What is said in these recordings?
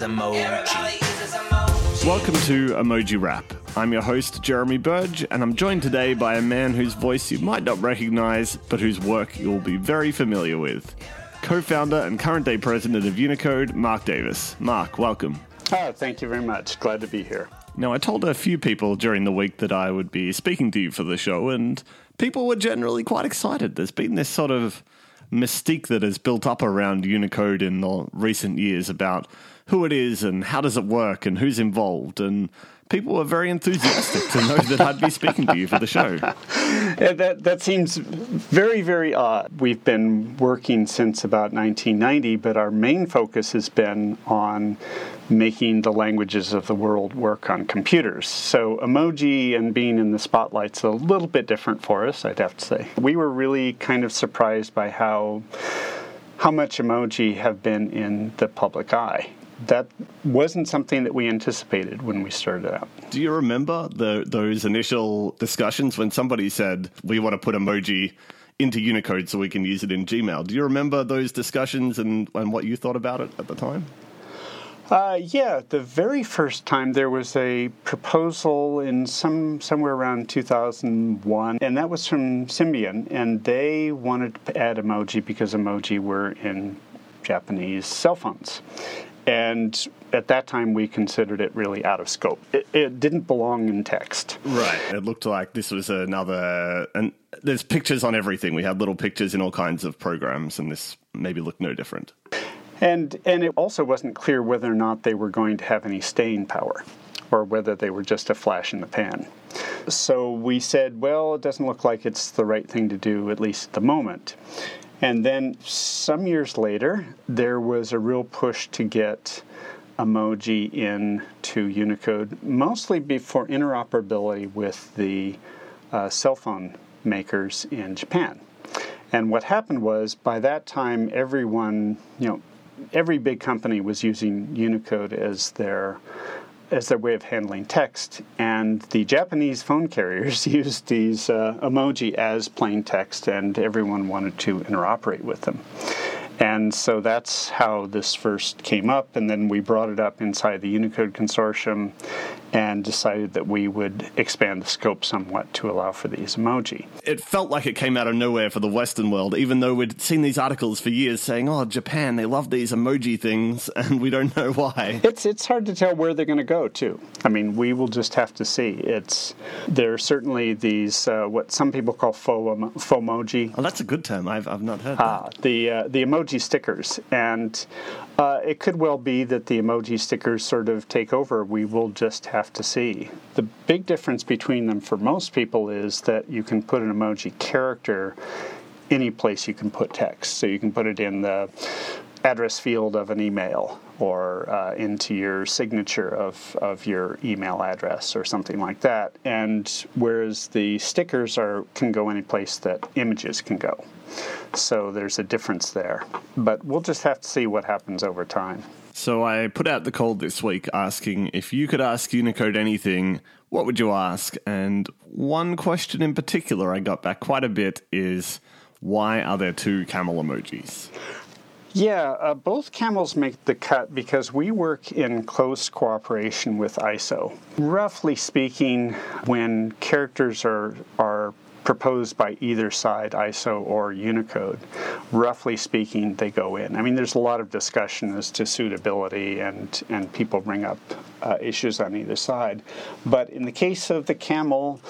uses emoji. Welcome to Emoji Rap. I'm your host, Jeremy Burge, and I'm joined today by a man whose voice you might not recognize, but whose work you'll be very familiar with. Co founder and current day president of Unicode, Mark Davis. Mark, welcome. Oh, thank you very much. Glad to be here. Now, I told a few people during the week that I would be speaking to you for the show, and people were generally quite excited. There's been this sort of mystique that has built up around Unicode in the recent years about who it is and how does it work and who's involved. And people were very enthusiastic to know that I'd be speaking to you for the show. Yeah, that that seems very very odd. We've been working since about 1990, but our main focus has been on making the languages of the world work on computers. So emoji and being in the spotlight's a little bit different for us, I'd have to say. We were really kind of surprised by how how much emoji have been in the public eye that wasn't something that we anticipated when we started out. Do you remember the, those initial discussions when somebody said, we want to put emoji into Unicode so we can use it in Gmail? Do you remember those discussions and, and what you thought about it at the time? Uh, yeah, the very first time there was a proposal in some somewhere around 2001, and that was from Symbian, and they wanted to add emoji because emoji were in Japanese cell phones. And at that time, we considered it really out of scope. It, it, didn't belong in text. Right. It looked like this was another. And there's pictures on everything. We had little pictures in all kinds of programs, and this maybe looked no different. And and it also wasn't clear whether or not they were going to have any staying power, or whether they were just a flash in the pan. So we said, well, it doesn't look like it's the right thing to do, at least at the moment. And then some years later, there was a real push to get emoji into Unicode, mostly for interoperability with the uh, cell phone makers in Japan. And what happened was, by that time, everyone, you know, every big company was using Unicode as their as their way of handling text. And the Japanese phone carriers used these uh, emoji as plain text, and everyone wanted to interoperate with them. And so that's how this first came up, and then we brought it up inside the Unicode consortium and decided that we would expand the scope somewhat to allow for these emoji. It felt like it came out of nowhere for the Western world, even though we'd seen these articles for years saying, "Oh, Japan, they love these emoji things," and we don't know why. It's it's hard to tell where they're going to go too. I mean, we will just have to see. It's there are certainly these uh, what some people call faux emoji. Oh, that's a good term. I've I've not heard. Ah, the uh, the emoji emoji stickers, and uh, it could well be that the emoji stickers sort of take over. We will just have to see. The big difference between them for most people is that you can put an emoji character any place you can put text. So you can put it in the address field of an email or uh, into your signature of, of your email address or something like that. And whereas the stickers are can go any place that images can go. So there's a difference there. But we'll just have to see what happens over time. So I put out the call this week asking if you could ask Unicode anything, what would you ask? And one question in particular I got back quite a bit is why are there two camel emojis? Yeah, uh, both camels make the cut because we work in close cooperation with ISO. Roughly speaking, when characters are are proposed by either side, ISO or Unicode, roughly speaking, they go in. I mean, there's a lot of discussion as to suitability, and, and people bring up uh, issues on either side. But in the case of the camel,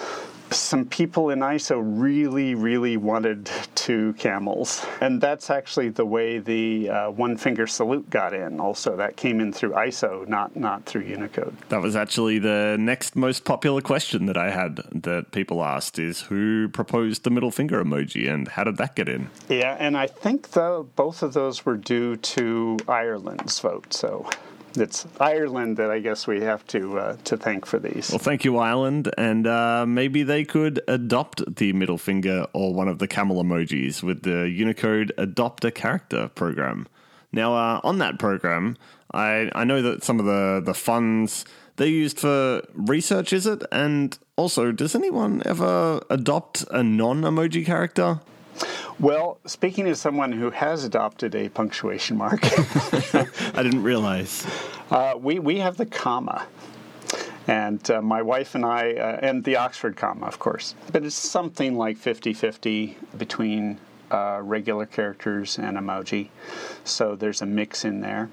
some people in ISO really, really wanted two camels. And that's actually the way the uh, one finger salute got in. Also, that came in through ISO, not, not through Unicode. That was actually the next most popular question that I had that people asked is who proposed the middle finger emoji and how did that get in? Yeah, and I think though both of those were due to Ireland's vote. So it's Ireland that I guess we have to uh, to thank for these. Well, thank you, Ireland, and uh, maybe they could adopt the middle finger or one of the camel emojis with the Unicode Adopt a Character program. Now, uh, on that program, I I know that some of the the funds they're used for research is it, and also, does anyone ever adopt a non emoji character? Well, speaking as someone who has adopted a punctuation mark, I didn't realize. Uh, we, we have the comma. And uh, my wife and I, uh, and the Oxford comma, of course. But it's something like 50 50 between uh, regular characters and emoji. So there's a mix in there.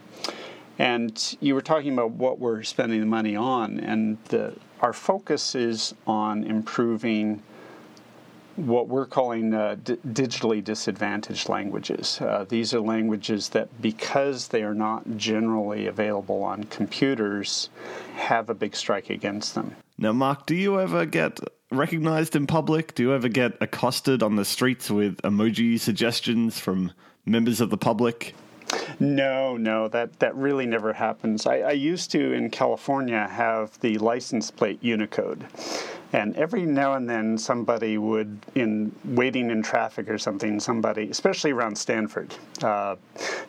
And you were talking about what we're spending the money on, and the, our focus is on improving what we're calling uh, d- digitally disadvantaged languages. Uh, these are languages that, because they are not generally available on computers, have a big strike against them. Now, Mark, do you ever get recognized in public? Do you ever get accosted on the streets with emoji suggestions from members of the public? No, no, that, that really never happens. I, I used to in California have the license plate Unicode. And every now and then, somebody would, in waiting in traffic or something, somebody, especially around Stanford, uh,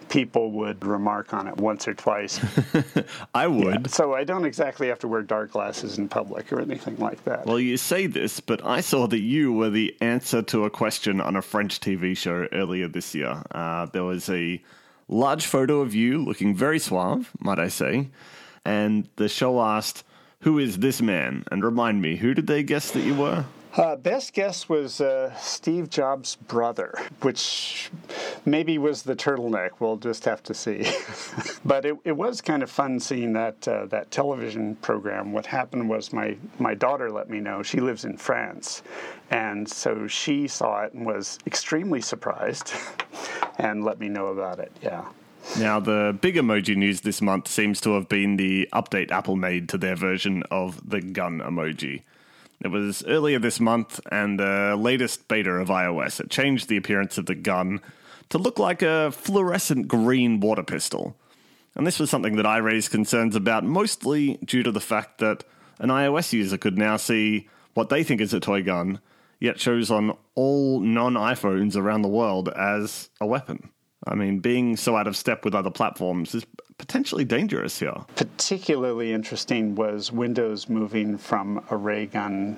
people would remark on it once or twice. I would. so I don't exactly have to wear dark glasses in public or anything like that. Well, you say this, but I saw that you were the answer to a question on a French TV show earlier this year. Uh, there was a large photo of you looking very suave, might I say, and the show asked, Who is this man? And remind me, who did they guess that you were? Uh, best guess was uh, Steve Jobs' brother, which maybe was the turtleneck. We'll just have to see. but it, it was kind of fun seeing that uh, that television program. What happened was my my daughter let me know. She lives in France, and so she saw it and was extremely surprised, and let me know about it. Yeah. Now, the big emoji news this month seems to have been the update Apple made to their version of the gun emoji. It was earlier this month, and the latest beta of iOS. It changed the appearance of the gun to look like a fluorescent green water pistol. And this was something that I raised concerns about, mostly due to the fact that an iOS user could now see what they think is a toy gun, yet shows on all non iPhones around the world as a weapon. I mean, being so out of step with other platforms is potentially dangerous here. Particularly interesting was Windows moving from a ray gun,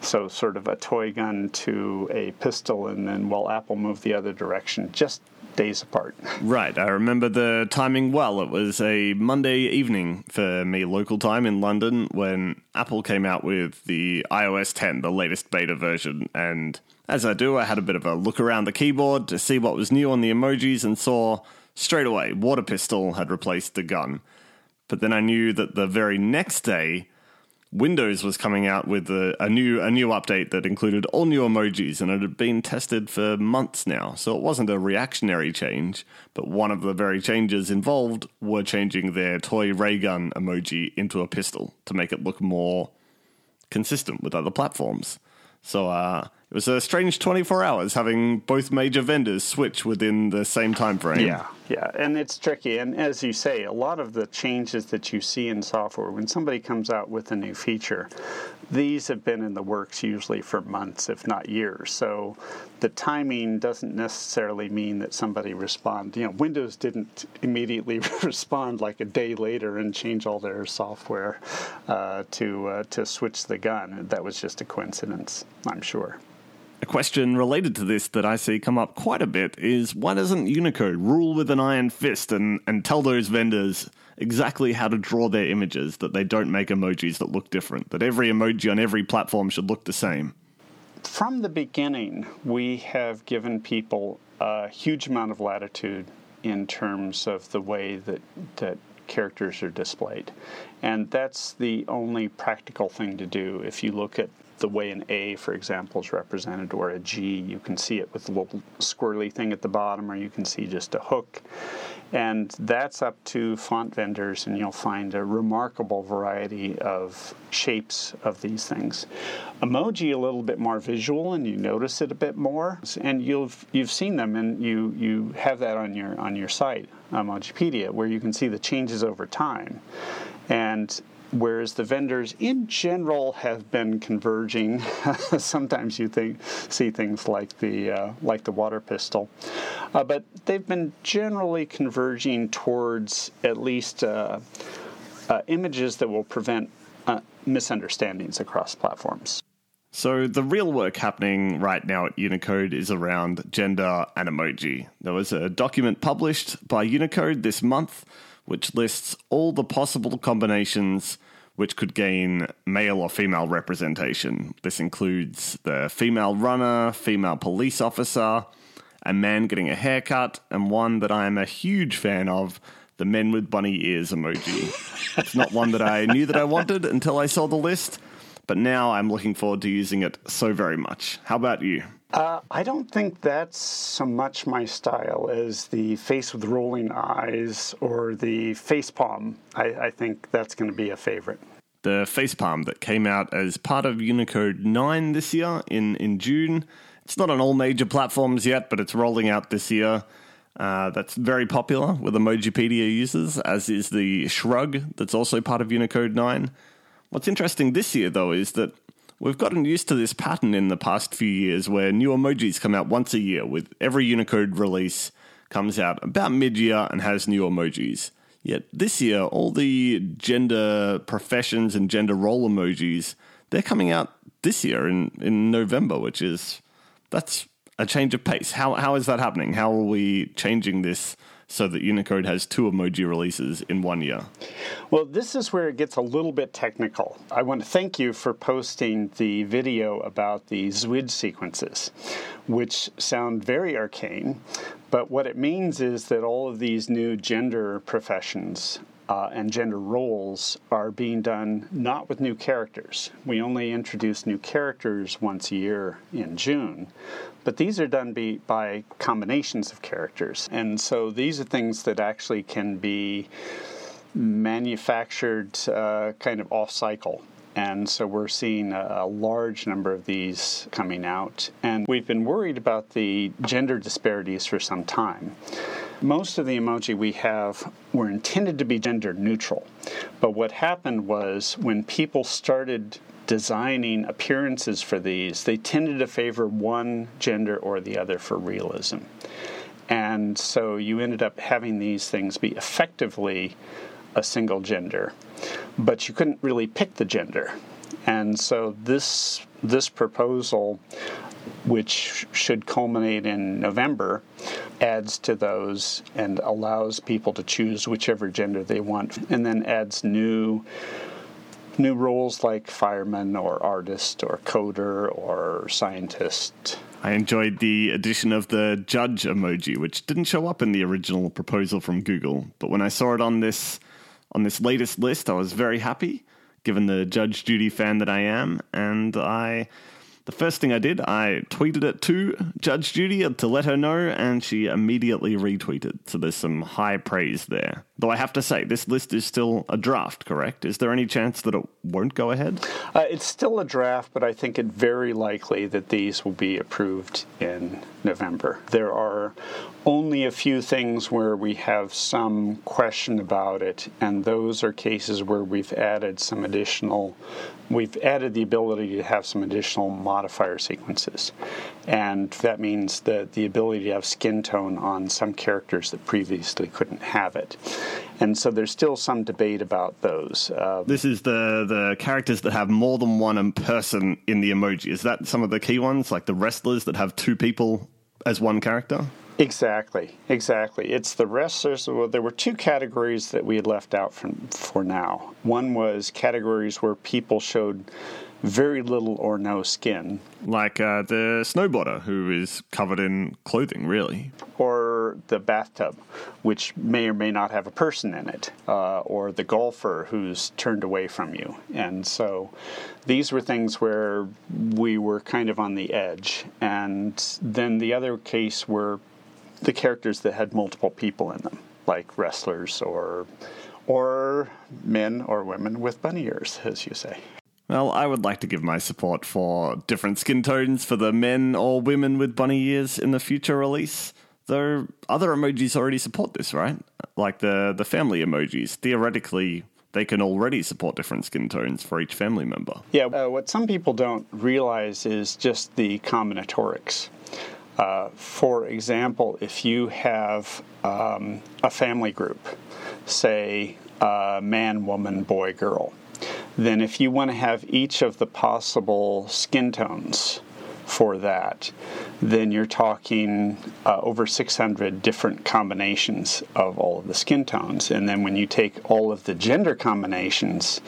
so sort of a toy gun, to a pistol, and then while Apple moved the other direction, just days apart. Right, I remember the timing well. It was a Monday evening for me, local time in London, when Apple came out with the iOS 10, the latest beta version. And as I do, I had a bit of a look around the keyboard to see what was new on the emojis and saw straight away water pistol had replaced the gun. But then I knew that the very next day, Windows was coming out with a, a, new a new update that included all new emojis, and it had been tested for months now. So it wasn't a reactionary change, but one of the very changes involved were changing their toy ray gun emoji into a pistol to make it look more consistent with other platforms. So uh, it was a strange 24 hours having both major vendors switch within the same time frame. Yeah, yeah, and it's tricky. And as you say, a lot of the changes that you see in software, when somebody comes out with a new feature, these have been in the works usually for months, if not years. So the timing doesn't necessarily mean that somebody respond. You know, Windows didn't immediately respond like a day later and change all their software uh, to uh, to switch the gun. That was just a coincidence, I'm sure. A question related to this that I see come up quite a bit is why doesn't Unicode rule with an iron fist and, and tell those vendors exactly how to draw their images, that they don't make emojis that look different, that every emoji on every platform should look the same? From the beginning, we have given people a huge amount of latitude in terms of the way that, that characters are displayed. And that's the only practical thing to do. If you look at the way an A, for example, is represented, or a G, you can see it with a little squirrely thing at the bottom, or you can see just a hook. And that's up to font vendors, and you'll find a remarkable variety of shapes of these things. Emoji a little bit more visual, and you notice it a bit more, and you've you've seen them, and you you have that on your on your site, Emojipedia, where you can see the changes over time. And whereas the vendors in general have been converging. Sometimes you think see things like the uh, like the water pistol, uh, but they've been generally converging towards at least uh, uh images that will prevent uh, misunderstandings across platforms. So, the real work happening right now at Unicode is around gender and emoji. There was a document published by Unicode this month which lists all the possible combinations which could gain male or female representation. This includes the female runner, female police officer, a man getting a haircut, and one that I am a huge fan of the men with bunny ears emoji. it's not one that I knew that I wanted until I saw the list, but now I'm looking forward to using it so very much. How about you? Uh, I don't think that's so much my style as the face with rolling eyes or the face palm. I, I think that's going to be a favorite. The facepalm that came out as part of Unicode 9 this year in, in June. It's not on all major platforms yet, but it's rolling out this year. Uh, that's very popular with Emojipedia users, as is the shrug that's also part of Unicode 9. What's interesting this year, though, is that we've gotten used to this pattern in the past few years where new emojis come out once a year, with every Unicode release comes out about mid year and has new emojis. Yet this year, all the gender professions and gender role emojis, they're coming out this year in, in November, which is that's a change of pace. How how is that happening? How are we changing this so that Unicode has two emoji releases in one year? Well, this is where it gets a little bit technical. I want to thank you for posting the video about the ZWJ sequences, which sound very arcane, but what it means is that all of these new gender professions uh, and gender roles are being done not with new characters. We only introduce new characters once a year in June, but these are done be, by combinations of characters. And so these are things that actually can be manufactured uh, kind of off cycle. And so we're seeing a, a, large number of these coming out. And we've been worried about the gender disparities for some time. Most of the emoji we have were intended to be gender neutral. But what happened was when people started designing appearances for these, they tended to favor one gender or the other for realism. And so you ended up having these things be effectively a single gender, but you couldn't really pick the gender. And so this this proposal, which should culminate in November, adds to those and allows people to choose whichever gender they want, and then adds new new roles like fireman or artist or coder or scientist. I enjoyed the addition of the judge emoji, which didn't show up in the original proposal from Google. But when I saw it on this on this latest list, I was very happy, given the Judge Judy fan that I am, and I the first thing I did, I tweeted it to Judge Judy to let her know, and she immediately retweeted. So there's some high praise there. Though I have to say, this list is still a draft, correct? Is there any chance that it won't go ahead? Uh, it's still a draft, but I think it very likely that these will be approved in November. There are only a few things where we have some question about it, and those are cases where we've added some additional, we've added the ability to have some additional modifier sequences. And that means that the ability to have skin tone on some characters that previously couldn't have it. And so there's still some debate about those. Uh, this is the, the characters that have more than one person in the emoji. Is that some of the key ones, like the wrestlers that have two people as one character? Exactly, exactly. It's the wrestlers. Well, there were two categories that we had left out from for now. One was categories where people showed very little or no skin, like uh, the snowboarder who is covered in clothing, really, or the bathtub, which may or may not have a person in it, uh, or the golfer who's turned away from you. And so, these were things where we were kind of on the edge. And then the other case were the characters that had multiple people in them, like wrestlers or or men or women with bunny ears, as you say. Well, I would like to give my support for different skin tones for the men or women with bunny ears in the future release. Though other emojis already support this, right? Like the, the family emojis. Theoretically, they can already support different skin tones for each family member. Yeah, uh, what some people don't realize is just the combinatorics. Uh, for example, if you have um, a family group, say uh, man, woman, boy, girl, then if you want to have each of the possible skin tones for that, then you're talking uh, over 600 different combinations of all of the skin tones. And then when you take all of the gender combinations,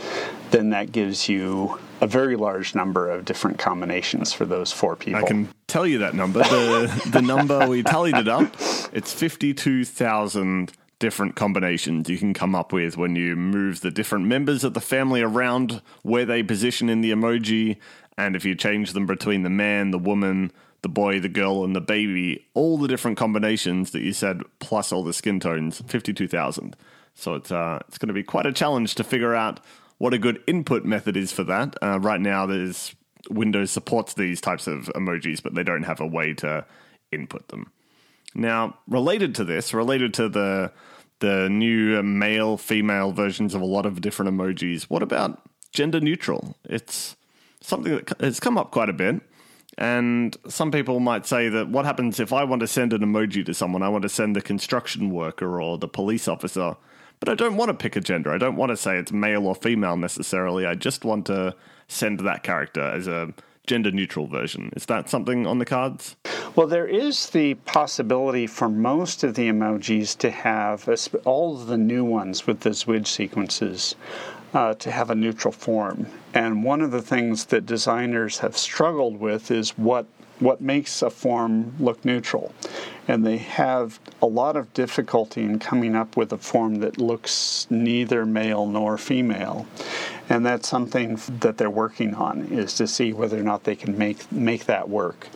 then that gives you a very large number of different combinations for those four people. I can tell you that number. The the number we tallied it up. It's fifty two thousand different combinations you can come up with when you move the different members of the family around where they position in the emoji, and if you change them between the man, the woman, the boy, the girl, and the baby, all the different combinations that you said plus all the skin tones, fifty two thousand. So it's uh, it's going to be quite a challenge to figure out what a good input method is for that. Uh, right now, there's Windows supports these types of emojis, but they don't have a way to input them. Now, related to this, related to the the new male female versions of a lot of different emojis, what about gender neutral? It's something that has come up quite a bit. And some people might say that what happens if I want to send an emoji to someone? I want to send the construction worker or the police officer but I don't want to pick a gender. I don't want to say it's male or female necessarily. I just want to send that character as a gender neutral version. Is that something on the cards? Well, there is the possibility for most of the emojis to have all of the new ones with the ZWJ sequences uh, to have a neutral form. And one of the things that designers have struggled with is what what makes a form look neutral. And they have a lot of difficulty in coming up with a form that looks neither male nor female. And that's something that they're working on is to see whether or not they can make make that work.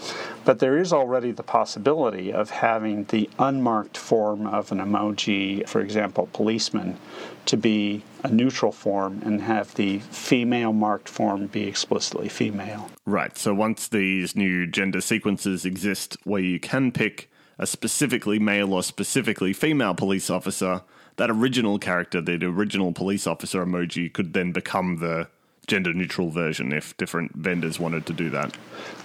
But there is already the possibility of having the unmarked form of an emoji, for example, policeman, to be a neutral form and have the female marked form be explicitly female. Right. So once these new gender sequences exist where you can pick a specifically male or specifically female police officer, that original character, the original police officer emoji, could then become the gender neutral version if different vendors wanted to do that.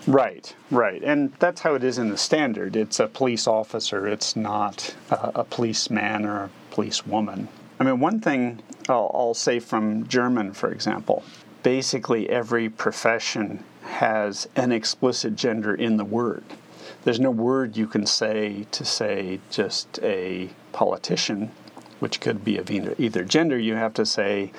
Right, right. And that's how it is in the standard. It's a police officer, it's not a, a policeman or a policewoman. I mean, one thing I'll, I'll say from German, for example, basically every profession has an explicit gender in the word. There's no word you can say to say just a politician which could be of either gender, you have to say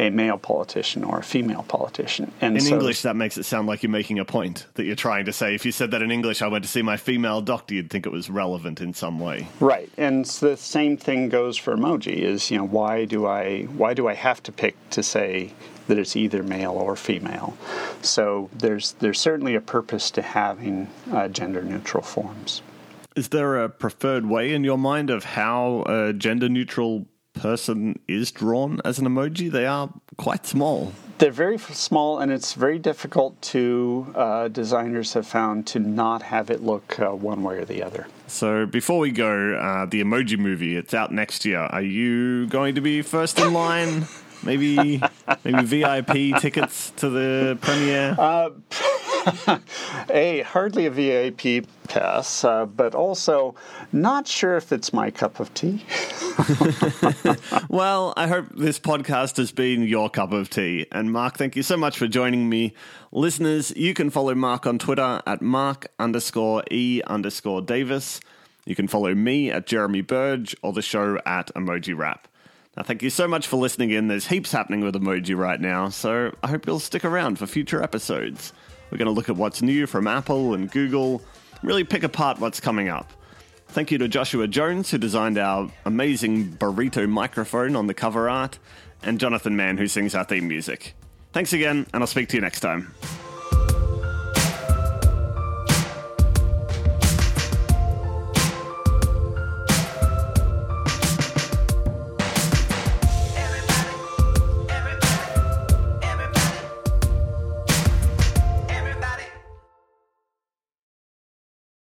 a male politician or a female politician. And in so, English, that makes it sound like you're making a point that you're trying to say. If you said that in English, I went to see my female doctor, you'd think it was relevant in some way. Right, and the same thing goes for emoji. Is you know why do I why do I have to pick to say that it's either male or female? So there's there's certainly a purpose to having uh, gender neutral forms. Is there a preferred way in your mind of how a gender neutral person is drawn as an emoji? They are quite small. They're very small, and it's very difficult to uh, designers have found to not have it look uh, one way or the other. So before we go, uh, the Emoji Movie it's out next year. Are you going to be first in line? maybe maybe VIP tickets to the premiere. A hardly a VIP pass, uh, but also not sure if it's my cup of tea. well, I hope this podcast has been your cup of tea. And Mark, thank you so much for joining me. Listeners, you can follow Mark on Twitter at Mark underscore E underscore Davis. You can follow me at Jeremy Burge or the show at Emoji Rap. Now, thank you so much for listening in. There's heaps happening with emoji right now, so I hope you'll stick around for future episodes. We're going to look at what's new from Apple and Google, really pick apart what's coming up. Thank you to Joshua Jones, who designed our amazing burrito microphone on the cover art, and Jonathan Mann, who sings our theme music. Thanks again, and I'll speak to you next time.